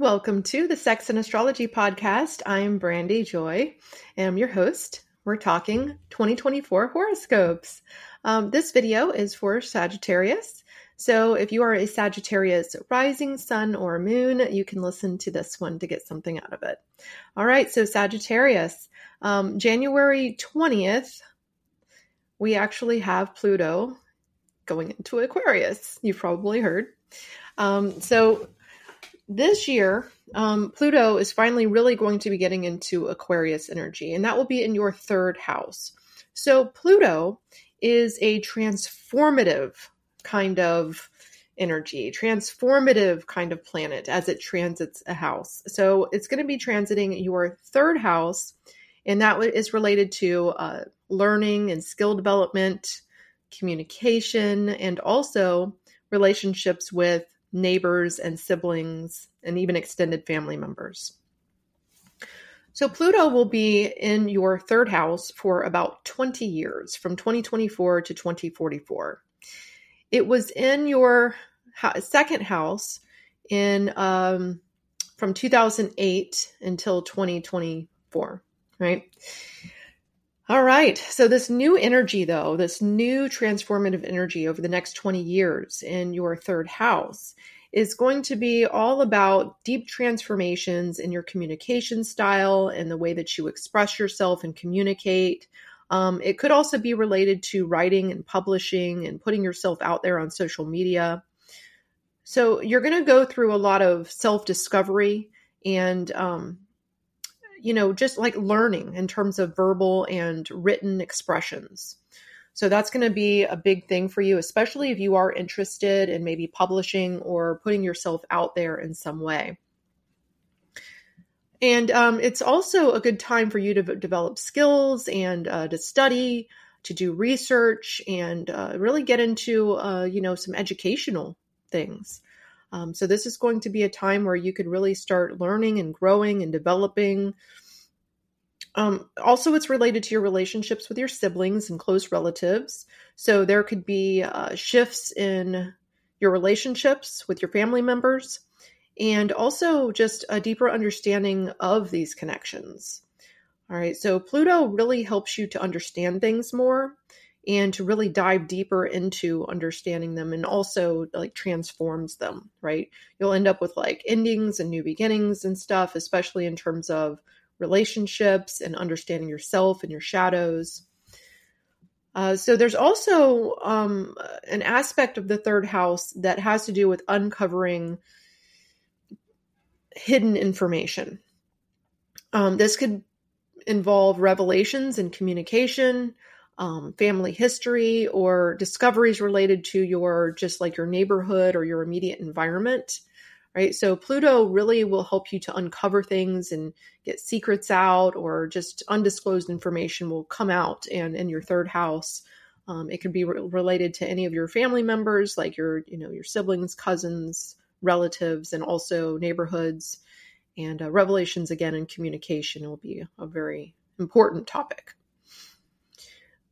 Welcome to the Sex and Astrology Podcast. I'm Brandy Joy, and I'm your host. We're talking 2024 horoscopes. Um, this video is for Sagittarius. So if you are a Sagittarius rising, sun, or moon, you can listen to this one to get something out of it. All right, so Sagittarius, um, January 20th, we actually have Pluto going into Aquarius. You've probably heard. Um, so this year, um, Pluto is finally really going to be getting into Aquarius energy, and that will be in your third house. So, Pluto is a transformative kind of energy, transformative kind of planet as it transits a house. So, it's going to be transiting your third house, and that is related to uh, learning and skill development, communication, and also relationships with neighbors and siblings, and even extended family members. So, Pluto will be in your third house for about 20 years, from 2024 to 2044. It was in your second house in um, from 2008 until 2024, right? All right. So, this new energy, though, this new transformative energy over the next 20 years in your third house is going to be all about deep transformations in your communication style and the way that you express yourself and communicate. Um, it could also be related to writing and publishing and putting yourself out there on social media. So, you're going to go through a lot of self discovery and um, you know, just like learning in terms of verbal and written expressions. So that's going to be a big thing for you, especially if you are interested in maybe publishing or putting yourself out there in some way. And um, it's also a good time for you to v- develop skills and uh, to study, to do research, and uh, really get into, uh, you know, some educational things. Um, so this is going to be a time where you could really start learning and growing and developing. Um, also, it's related to your relationships with your siblings and close relatives. So there could be uh, shifts in your relationships with your family members and also just a deeper understanding of these connections. All right, so Pluto really helps you to understand things more and to really dive deeper into understanding them and also like transforms them, right? You'll end up with like endings and new beginnings and stuff, especially in terms of relationships and understanding yourself and your shadows. Uh, so there's also um, an aspect of the third house that has to do with uncovering hidden information. Um, this could involve revelations and communication, um, family history or discoveries related to your just like your neighborhood or your immediate environment right? So pluto really will help you to uncover things and get secrets out or just undisclosed information will come out and in your third house. Um, it can be re- related to any of your family members like your you know your siblings cousins relatives and also neighborhoods. And uh, revelations again in communication will be a very important topic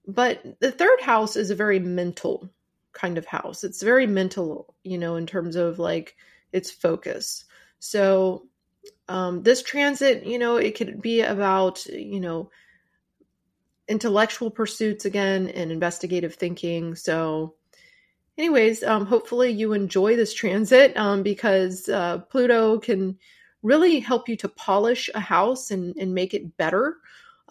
but the third house is a very mental kind of house. It's very mental, you know, in terms of like its focus. So um, this transit, you know, it could be about, you know, intellectual pursuits again and investigative thinking. So, anyways, um, hopefully you enjoy this transit um, because uh, Pluto can really help you to polish a house and, and make it better.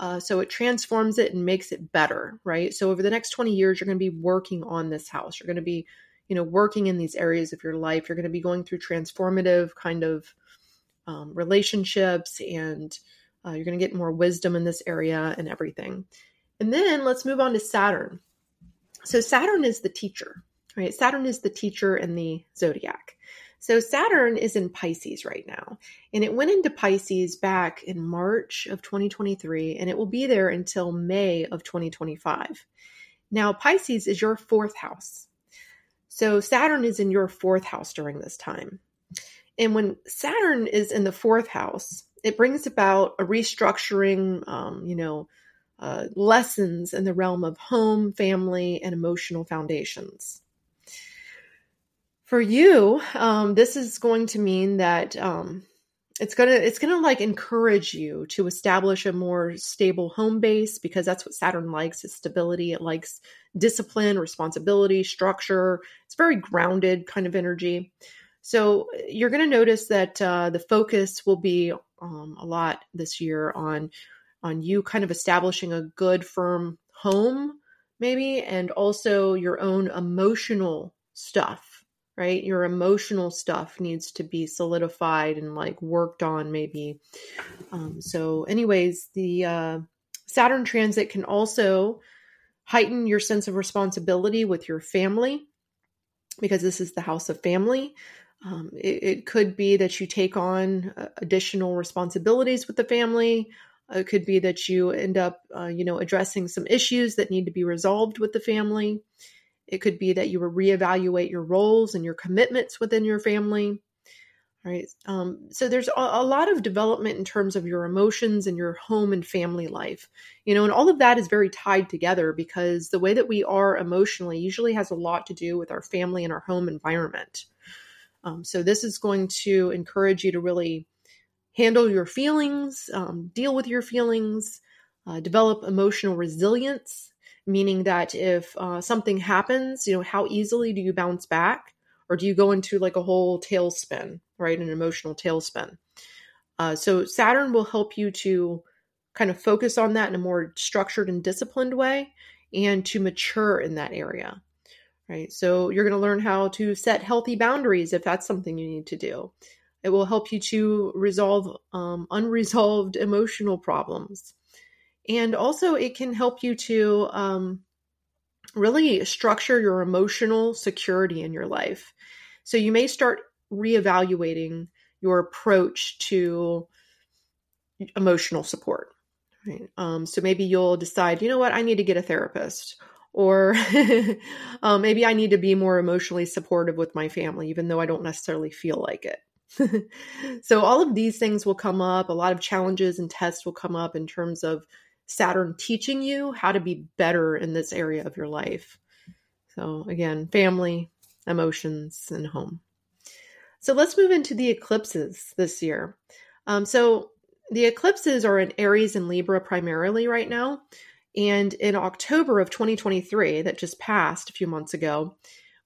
Uh, so it transforms it and makes it better, right? So over the next 20 years, you're going to be working on this house. You're going to be, you know, working in these areas of your life. You're going to be going through transformative kind of um, relationships and uh, you're going to get more wisdom in this area and everything. And then let's move on to Saturn. So Saturn is the teacher, right? Saturn is the teacher in the zodiac. So Saturn is in Pisces right now, and it went into Pisces back in March of 2023, and it will be there until May of 2025. Now, Pisces is your fourth house. So Saturn is in your fourth house during this time. And when Saturn is in the fourth house, it brings about a restructuring, um, you know, uh, lessons in the realm of home, family, and emotional foundations. For you, um, this is going to mean that um, it's gonna it's gonna like encourage you to establish a more stable home base because that's what saturn likes is stability. It likes discipline responsibility structure. It's very grounded kind of energy. So you're going to notice that uh, the focus will be um, a lot this year on on you kind of establishing a good firm home maybe and also your own emotional stuff right? Your emotional stuff needs to be solidified and like worked on, maybe. Um, so, anyways, the uh, Saturn transit can also heighten your sense of responsibility with your family because this is the house of family. Um, it, it, could be that you take on uh, additional responsibilities with the family. It could be that you end up, uh, you know, addressing some issues that need to be resolved with the family. It could be that you reevaluate your roles and your commitments within your family. Right. Um, so there's a, a, lot of development in terms of your emotions and your home and family life, you know, and all of that is very tied together because the way that we are emotionally usually has a lot to do with our family and our home environment. Um, so this is going to encourage you to really handle your feelings, um, deal with your feelings, uh, develop emotional resilience, meaning that if uh, something happens, you know, how easily do you bounce back? Or do you go into like a whole tailspin, right? An emotional tailspin. Uh, so Saturn will help you to kind of focus on that in a more structured and disciplined way and to mature in that area, right? So you're going to learn how to set healthy boundaries if that's something you need to do. It will help you to resolve um, unresolved emotional problems and also, it can help you to um, really structure your emotional security in your life. So, you may start reevaluating your approach to emotional support. Right? Um, so, maybe you'll decide, you know what, I need to get a therapist. Or um, maybe I need to be more emotionally supportive with my family, even though I don't necessarily feel like it. so all of these things will come up a lot of challenges and tests will come up in terms of Saturn teaching you how to be better in this area of your life. So, again, family, emotions, and home. So, let's move into the eclipses this year. Um, so, the eclipses are in Aries and Libra primarily right now. And in October of 2023, that just passed a few months ago,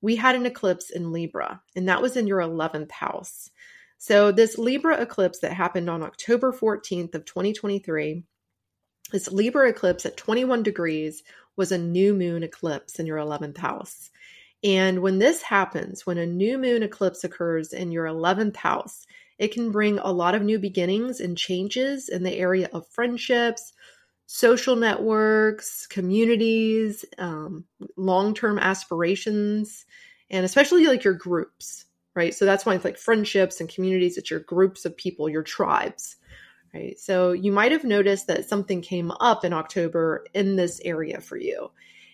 we had an eclipse in Libra, and that was in your 11th house. So, this Libra eclipse that happened on October 14th of 2023 this Libra eclipse at 21 degrees was a new moon eclipse in your 11th house. And when this happens, when a new moon eclipse occurs in your 11th house, it can bring a lot of new beginnings and changes in the area of friendships, social networks, communities, um, long term aspirations, and especially like your groups, right? So that's why it's like friendships and communities, it's your groups of people, your tribes right? So you might have noticed that something came up in October in this area for you.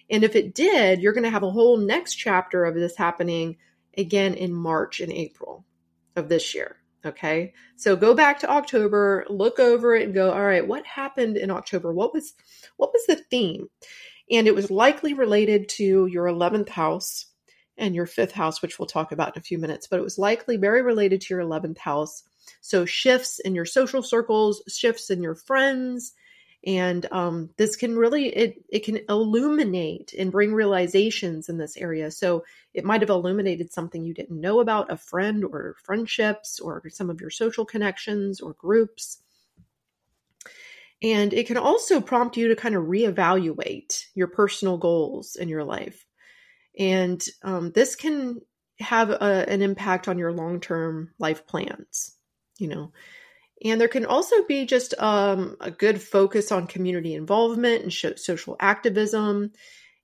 And if it did, you're going to have a whole next chapter of this happening again in March and April of this year. Okay. So go back to October, look over it and go, all right, what happened in October? What was what was the theme? And it was likely related to your 11th house and your fifth house, which we'll talk about in a few minutes, but it was likely very related to your 11th house so shifts in your social circles, shifts in your friends, and um, this can really it it can illuminate and bring realizations in this area. So it might have illuminated something you didn't know about a friend or friendships or some of your social connections or groups. And it can also prompt you to kind of reevaluate your personal goals in your life. And um, this can have a, an impact on your long term life plans you know. And there can also be just um, a good focus on community involvement and social activism.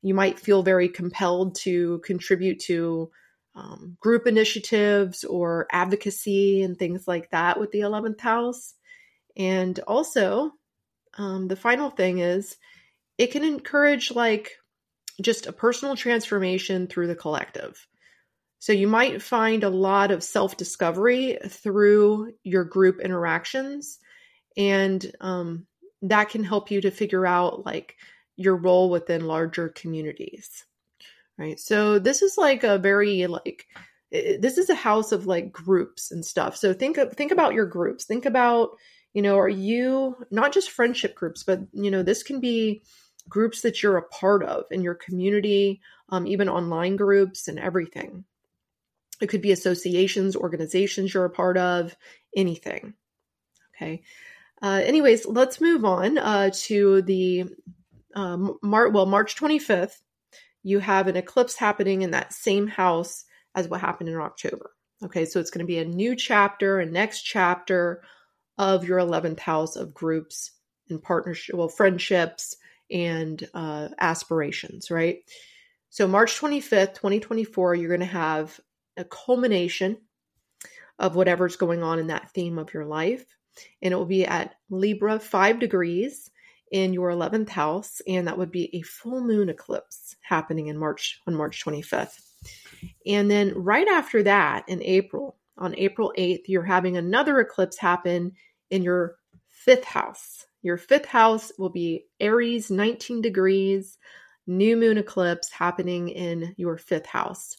You might feel very compelled to contribute to um, group initiatives or advocacy and things like that with the 11th house. And also, um, the final thing is it can encourage like just a personal transformation through the collective. So you might find a lot of self discovery through your group interactions. And um, that can help you to figure out like your role within larger communities. Right. So this is like a very like this is a house of like groups and stuff. So think think about your groups. Think about, you know, are you not just friendship groups, but you know, this can be groups that you're a part of in your community, um, even online groups and everything. It could be associations, organizations you're a part of, anything. Okay. Uh, anyways, let's move on uh, to the um, Mar- well March 25th. You have an eclipse happening in that same house as what happened in October. Okay, so it's going to be a new chapter, a next chapter of your 11th house of groups and partnership, well, friendships and uh, aspirations, right? So, March 25th, 2024, you're going to have a culmination of whatever's going on in that theme of your life. And it will be at Libra, five degrees in your 11th house. And that would be a full moon eclipse happening in March on March 25th. And then right after that, in April, on April 8th, you're having another eclipse happen in your fifth house. Your fifth house will be Aries, 19 degrees, new moon eclipse happening in your fifth house.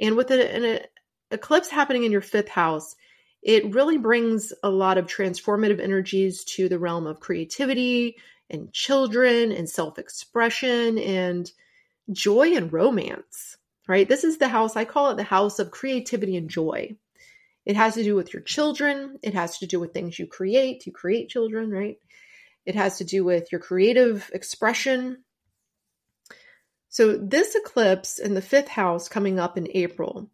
And with an, an eclipse happening in your fifth house, it really brings a lot of transformative energies to the realm of creativity and children and self expression and joy and romance right? This is the house, I call it the house of creativity and joy. It has to do with your children, it has to do with things you create. You create children, right? It has to do with your creative expression. So, this eclipse in the fifth house coming up in April,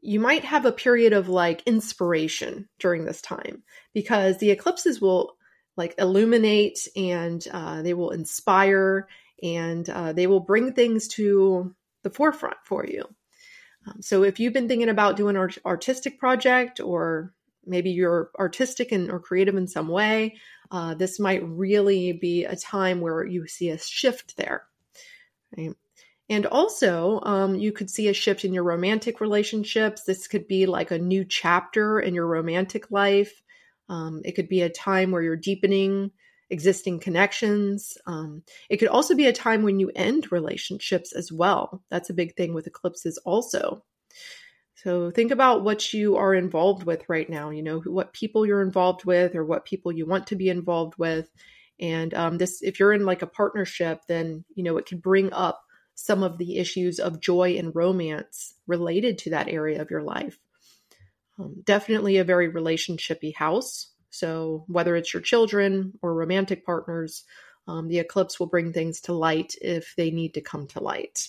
you might have a period of like inspiration during this time because the eclipses will like illuminate and uh, they will inspire and uh, they will bring things to the forefront for you. Um, so if you've been thinking about doing an artistic project or maybe you're artistic and or creative in some way, uh, this might really be a time where you see a shift there. Right? And also, um, you could see a shift in your romantic relationships. This could be like a new chapter in your romantic life. Um, it could be a time where you're deepening existing connections. Um, it could also be a time when you end relationships as well. That's a big thing with eclipses, also. So think about what you are involved with right now, you know, what people you're involved with or what people you want to be involved with. And um, this, if you're in like a partnership, then, you know, it can bring up some of the issues of joy and romance related to that area of your life. Um, definitely a very relationshipy house. So, whether it's your children or romantic partners, um, the eclipse will bring things to light if they need to come to light.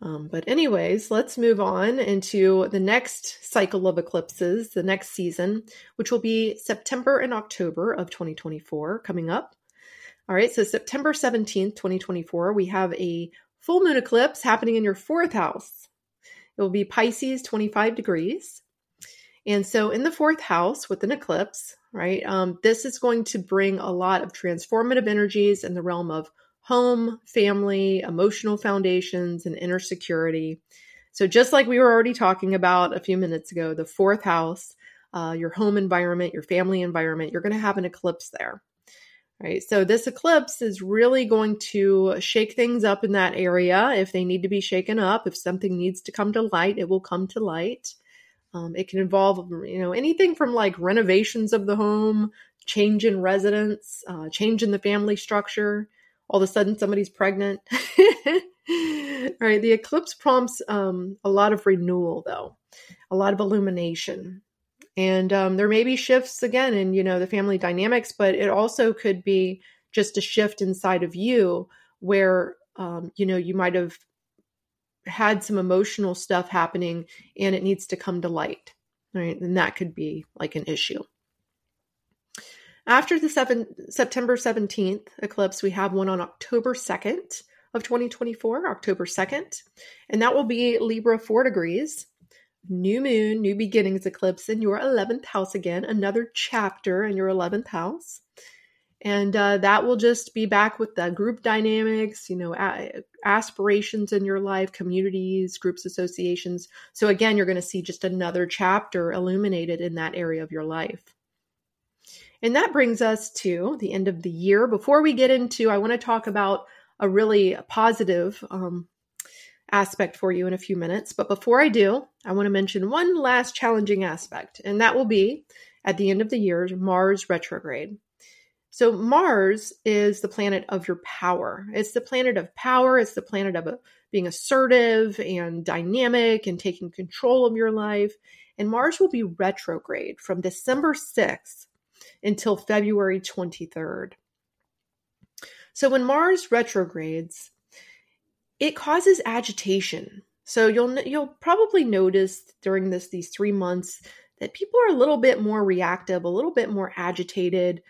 Um, but, anyways, let's move on into the next cycle of eclipses, the next season, which will be September and October of 2024 coming up. All right, so September 17th, 2024, we have a full moon eclipse happening in your fourth house. It will be Pisces 25 degrees. And so, in the fourth house with an eclipse, right, um, this is going to bring a lot of transformative energies in the realm of home, family, emotional foundations, and inner security. So, just like we were already talking about a few minutes ago, the fourth house, uh, your home environment, your family environment, you're going to have an eclipse there. Right. So this eclipse is really going to shake things up in that area. If they need to be shaken up, if something needs to come to light, it will come to light. Um, it can involve, you know, anything from like renovations of the home, change in residence, uh, change in the family structure. All of a sudden, somebody's pregnant. right. The eclipse prompts um, a lot of renewal, though, a lot of illumination. And um, there may be shifts again in, you know, the family dynamics, but it also could be just a shift inside of you where, um, you know, you might have had some emotional stuff happening and it needs to come to light, right? And that could be like an issue. After the seven, September 17th eclipse, we have one on October 2nd of 2024, October 2nd, and that will be Libra 4 degrees. New moon, new beginnings eclipse in your 11th house again, another chapter in your 11th house. And uh, that will just be back with the group dynamics you know a- aspirations in your life communities groups associations. So again you're going to see just another chapter illuminated in that area of your life. And that brings us to the end of the year. Before we get into i want to talk about a really positive um, aspect for you in a few minutes. But before I do, I want to mention one last challenging aspect, and that will be at the end of the year, Mars retrograde. So, Mars is the planet of your power. It's the planet of power. It's the planet of a, being assertive and dynamic and taking control of your life. And Mars will be retrograde from December 6th until February 23rd. So, when Mars retrogrades, it causes agitation. So you'll you'll probably notice during this these 3 months that people are a little bit more reactive, a little bit more agitated.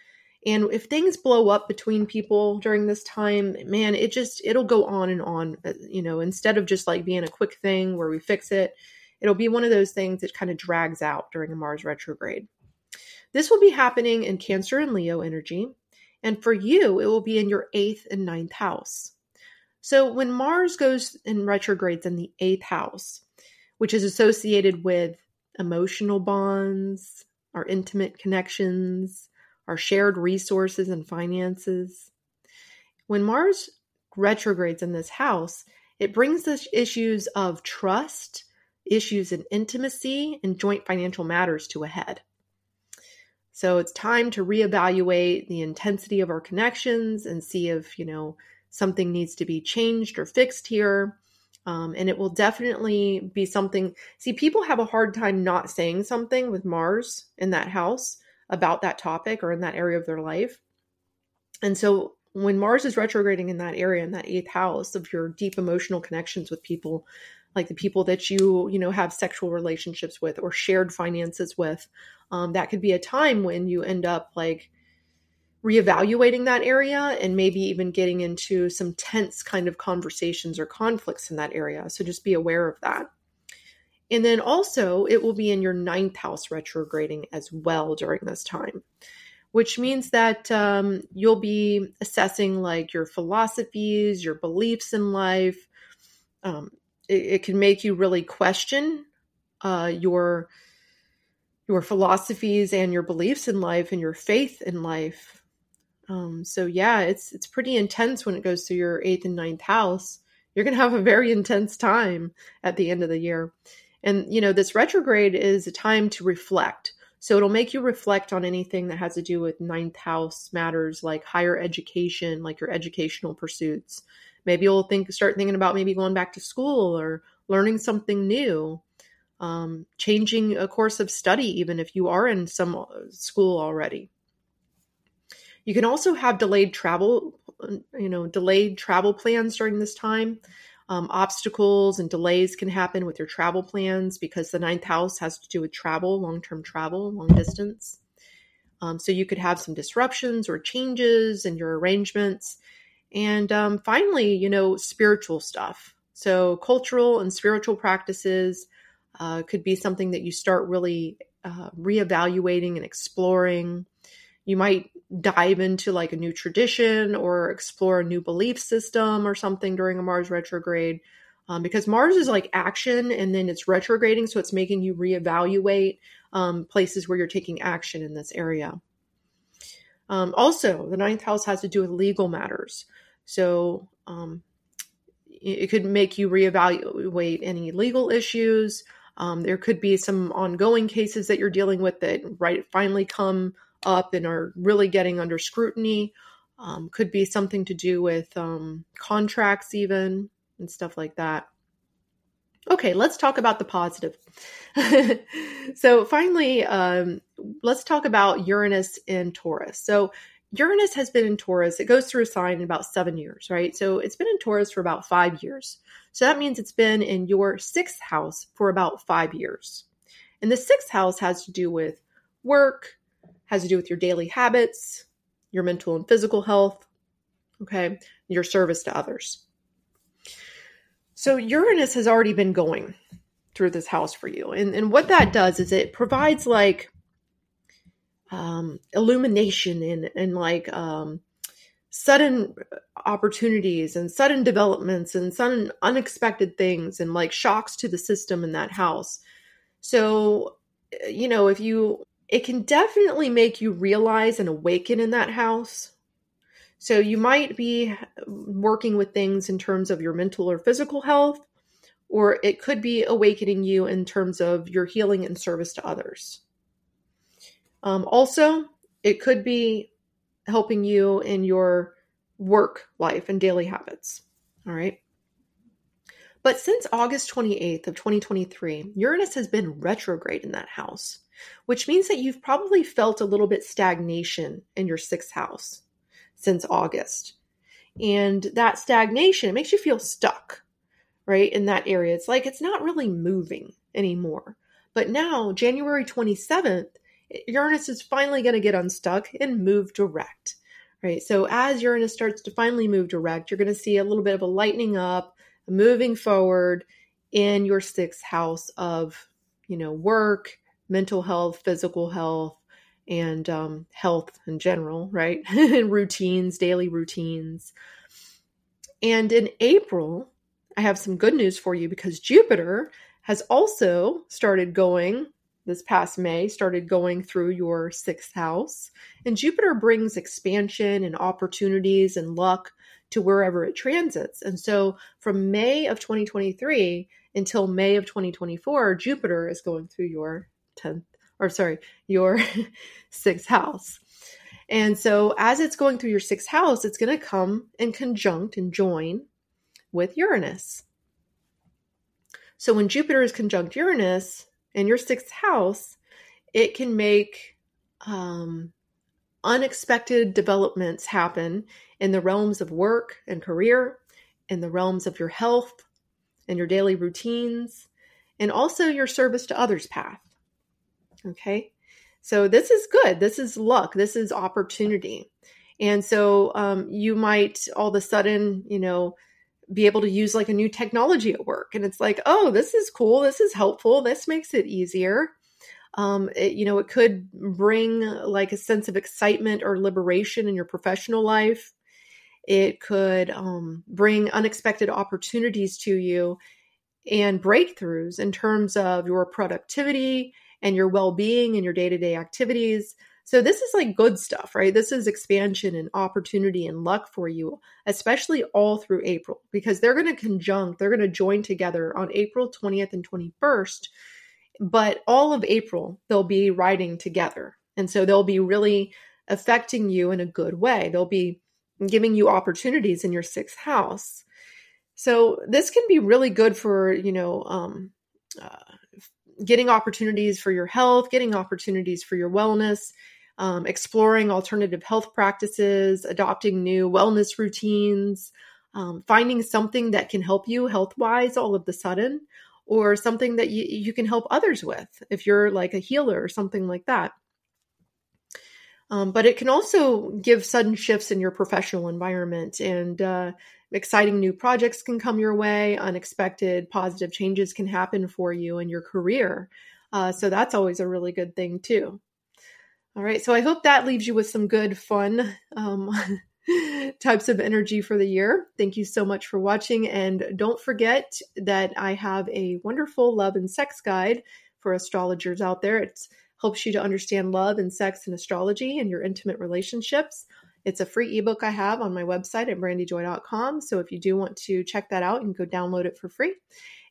And if things blow up between people during this time, man, it just it'll go on and on, uh, you know, instead of just like being a quick thing where we fix it, it'll be one of those things that kind of drags out during a Mars retrograde. This will be happening in Cancer and Leo energy, and for you, it will be in your 8th and ninth house. So when Mars goes in retrogrades in the eighth house, which is associated with emotional bonds, our intimate connections, our shared resources and finances. When Mars retrogrades in this house, it brings the issues of trust, issues in intimacy, and joint financial matters to a head. So it's time to reevaluate the intensity of our connections and see if, you know, something needs to be changed or fixed here. Um, and it will definitely be something. See, people have a hard time not saying something with Mars in that house about that topic or in that area of their life. And so when Mars is retrograding in that area, in that eighth house of your deep emotional connections with people, like the people that you, you know, have sexual relationships with or shared finances with, um, that could be a time when you end up like reevaluating that area and maybe even getting into some tense kind of conversations or conflicts in that area. So just be aware of that. And then also, it will be in your ninth house retrograding as well during this time, which means that um, you'll be assessing like your philosophies, your beliefs in life. Um, it, it, can make you really question uh, your your philosophies and your beliefs in life and your faith in life um, so yeah, it's it's pretty intense when it goes through your eighth and ninth house. You're gonna have a very intense time at the end of the year. And you know, this retrograde is a time to reflect. So it'll make you reflect on anything that has to do with ninth house matters like higher education, like your educational pursuits. Maybe you'll think start thinking about maybe going back to school or learning something new. Um, changing a course of study, even if you are in some school already. You can also have delayed travel, you know, delayed travel plans during this time. Um, obstacles and delays can happen with your travel plans because the ninth house has to do with travel, long term travel, long distance. Um, so you could have some disruptions or changes in your arrangements. And um, finally, you know, spiritual stuff. So cultural and spiritual practices uh, could be something that you start really uh, reevaluating and exploring. You might dive into like a new tradition or explore a new belief system or something during a Mars retrograde. Um, because Mars is like action and then it's retrograding, so it's making you reevaluate um, places where you're taking action in this area. Um, also, the ninth house has to do with legal matters. So um, it could make you reevaluate any legal issues. Um, there could be some ongoing cases that you're dealing with that right finally come up and are really getting under scrutiny. Um, could be something to do with um, contracts, even and stuff like that. Okay, let's talk about the positive. so, finally, um, let's talk about Uranus in Taurus. So, Uranus has been in Taurus. It goes through a sign in about seven years, right? So, it's been in Taurus for about five years. So, that means it's been in your sixth house for about five years. And the sixth house has to do with work, has to do with your daily habits, your mental and physical health, okay, your service to others. So Uranus has already been going through this house for you. And, and what that does is it provides like um, illumination and, and like um, sudden opportunities and sudden developments and sudden unexpected things and like shocks to the system in that house. So, you know, if you it can definitely make you realize and awaken in that house. So you might be working with things in terms of your mental or physical health, or it could be awakening you in terms of your healing and service to others. Um, also, it could be helping you in your work life and daily habits. All right. But since August 28th of 2023, Uranus has been retrograde in that house, which means that you've probably felt a little bit stagnation in your sixth house since August. And that stagnation, it makes you feel stuck, right? In that area. It's like it's not really moving anymore. But now, January 27th, Uranus is finally going to get unstuck and move direct, right? So as Uranus starts to finally move direct, you're going to see a little bit of a lightening up, moving forward in your sixth house of, you know, work, mental health, physical health, and um, health in general, right? routines, daily routines. And in April, I have some good news for you because Jupiter has also started going this past May, started going through your sixth house. And Jupiter brings expansion and opportunities and luck to wherever it transits. And so from May of 2023 until May of 2024, Jupiter is going through your 10th, or sorry, your sixth house. And so as it's going through your sixth house, it's going to come and conjunct and join with Uranus. So when Jupiter is conjunct Uranus in your sixth house, it can make um, unexpected developments happen in the realms of work and career, in the realms of your health and your daily routines, and also your service to others path. Okay. So this is good. This is luck. This is opportunity. And so um, you might all of a sudden, you know, be able to use like a new technology at work. And it's like, oh, this is cool. This is helpful. This makes it easier. Um, it, you know, it could bring like a sense of excitement or liberation in your professional life. It could um, bring unexpected opportunities to you and breakthroughs in terms of your productivity and your well being and your day to day activities. So, this is like good stuff, right? This is expansion and opportunity and luck for you, especially all through April, because they're going to conjunct, they're going to join together on April 20th and 21st. But all of April, they'll be riding together. And so they'll be really affecting you in a good way. They'll be giving you opportunities in your sixth house. So this can be really good for, you know, um, uh, getting opportunities for your health, getting opportunities for your wellness, um, exploring alternative health practices, adopting new wellness routines, um, finding something that can help you health wise all of the sudden, or something that you, you can help others with if you're like a healer or something like that. Um, but it can also give sudden shifts in your professional environment and uh, exciting new projects can come your way. Unexpected positive changes can happen for you in your career. Uh, so that's always a really good thing, too. All right. So I hope that leaves you with some good, fun um, types of energy for the year. Thank you so much for watching. And don't forget that I have a wonderful love and sex guide for astrologers out there. It helps you to understand love and sex and astrology and your intimate relationships. It's a free ebook I have on my website at brandyjoy.com. So if you do want to check that out, you can go download it for free.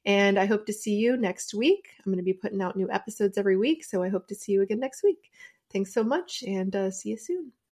And I hope to see you next week. I'm going to be putting out new episodes every week. So I hope to see you again next week. Thanks so much and uh, see you soon.